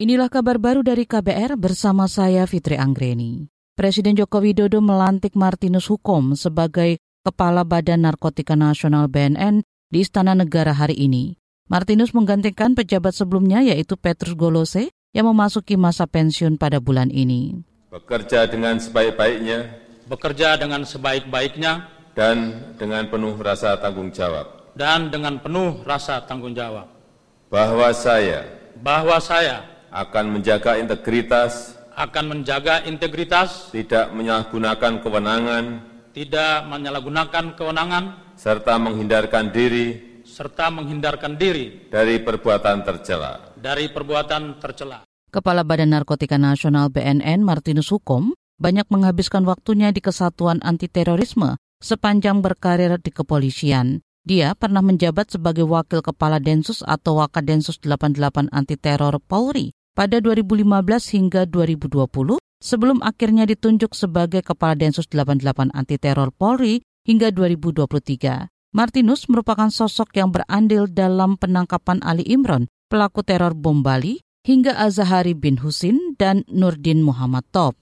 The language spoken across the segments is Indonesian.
Inilah kabar baru dari KBR bersama saya Fitri Anggreni. Presiden Joko Widodo melantik Martinus Hukom sebagai Kepala Badan Narkotika Nasional BNN di Istana Negara hari ini. Martinus menggantikan pejabat sebelumnya yaitu Petrus Golose yang memasuki masa pensiun pada bulan ini. Bekerja dengan sebaik-baiknya. Bekerja dengan sebaik-baiknya. Dan dengan penuh rasa tanggung jawab. Dan dengan penuh rasa tanggung jawab. Bahwa saya. Bahwa saya akan menjaga integritas, akan menjaga integritas, tidak menyalahgunakan kewenangan, tidak menyalahgunakan kewenangan, serta menghindarkan diri, serta menghindarkan diri dari perbuatan tercela. Dari perbuatan tercela. Kepala Badan Narkotika Nasional BNN Martinus Hukom banyak menghabiskan waktunya di Kesatuan Anti Terorisme sepanjang berkarir di kepolisian. Dia pernah menjabat sebagai Wakil Kepala Densus atau Wakadensus 88 Anti Teror Polri pada 2015 hingga 2020 sebelum akhirnya ditunjuk sebagai Kepala Densus 88 Anti Teror Polri hingga 2023. Martinus merupakan sosok yang berandil dalam penangkapan Ali Imron, pelaku teror bom Bali, hingga Azahari bin Husin dan Nurdin Muhammad Top.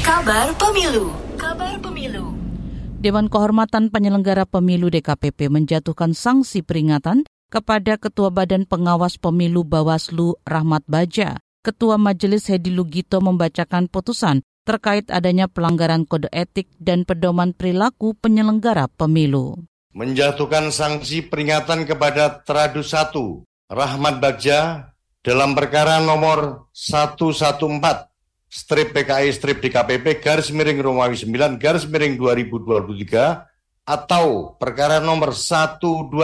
Kabar Pemilu Kabar Pemilu Dewan Kehormatan Penyelenggara Pemilu DKPP menjatuhkan sanksi peringatan kepada Ketua Badan Pengawas Pemilu Bawaslu Rahmat Baja. Ketua Majelis Hedi Lugito membacakan putusan terkait adanya pelanggaran kode etik dan pedoman perilaku penyelenggara pemilu. Menjatuhkan sanksi peringatan kepada Tradu 1 Rahmat Bagja dalam perkara nomor 114 strip PKI strip DKPP garis miring Romawi 9 garis miring 2023 atau perkara nomor 121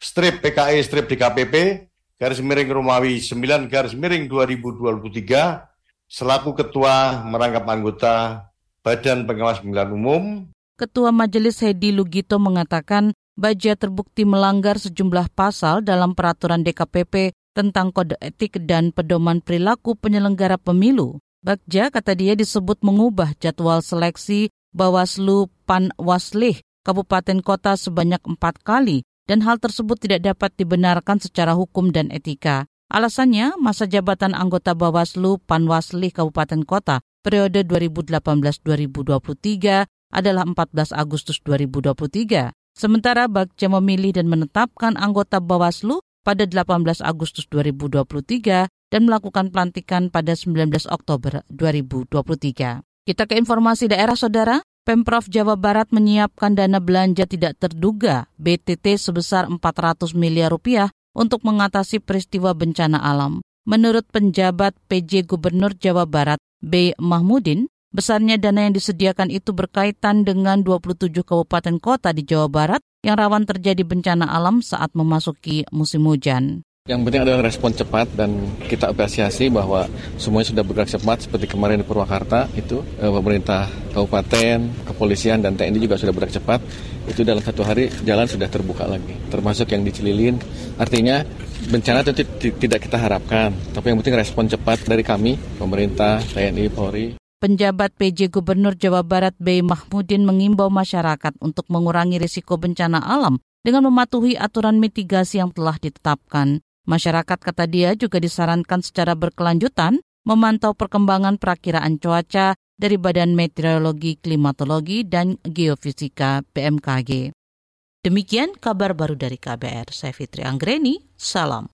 strip PKI strip DKPP garis miring Romawi 9 garis miring 2023 selaku ketua merangkap anggota Badan Pengawas Pemilihan Umum. Ketua Majelis Hedi Lugito mengatakan Baja terbukti melanggar sejumlah pasal dalam peraturan DKPP tentang kode etik dan pedoman perilaku penyelenggara pemilu. Bagja kata dia disebut mengubah jadwal seleksi Bawaslu Panwaslih Kabupaten Kota sebanyak empat kali dan hal tersebut tidak dapat dibenarkan secara hukum dan etika. Alasannya, masa jabatan anggota Bawaslu Panwaslih Kabupaten Kota periode 2018-2023 adalah 14 Agustus 2023. Sementara Bagja memilih dan menetapkan anggota Bawaslu pada 18 Agustus 2023 dan melakukan pelantikan pada 19 Oktober 2023. Kita ke informasi daerah saudara. Pemprov Jawa Barat menyiapkan dana belanja tidak terduga BTT sebesar 400 miliar rupiah untuk mengatasi peristiwa bencana alam. Menurut penjabat PJ Gubernur Jawa Barat B. Mahmudin, besarnya dana yang disediakan itu berkaitan dengan 27 kabupaten kota di Jawa Barat yang rawan terjadi bencana alam saat memasuki musim hujan. Yang penting adalah respon cepat dan kita apresiasi bahwa semuanya sudah bergerak cepat seperti kemarin di Purwakarta itu eh, pemerintah kabupaten, kepolisian dan TNI juga sudah bergerak cepat. Itu dalam satu hari jalan sudah terbuka lagi, termasuk yang di Cililin. Artinya bencana itu tidak kita harapkan, tapi yang penting respon cepat dari kami, pemerintah, TNI, Polri. Penjabat PJ Gubernur Jawa Barat B. Mahmudin mengimbau masyarakat untuk mengurangi risiko bencana alam dengan mematuhi aturan mitigasi yang telah ditetapkan. Masyarakat kata dia juga disarankan secara berkelanjutan memantau perkembangan perakiraan cuaca dari Badan Meteorologi, Klimatologi, dan Geofisika BMKG. Demikian kabar baru dari KBR. Saya Fitri Anggreni, salam.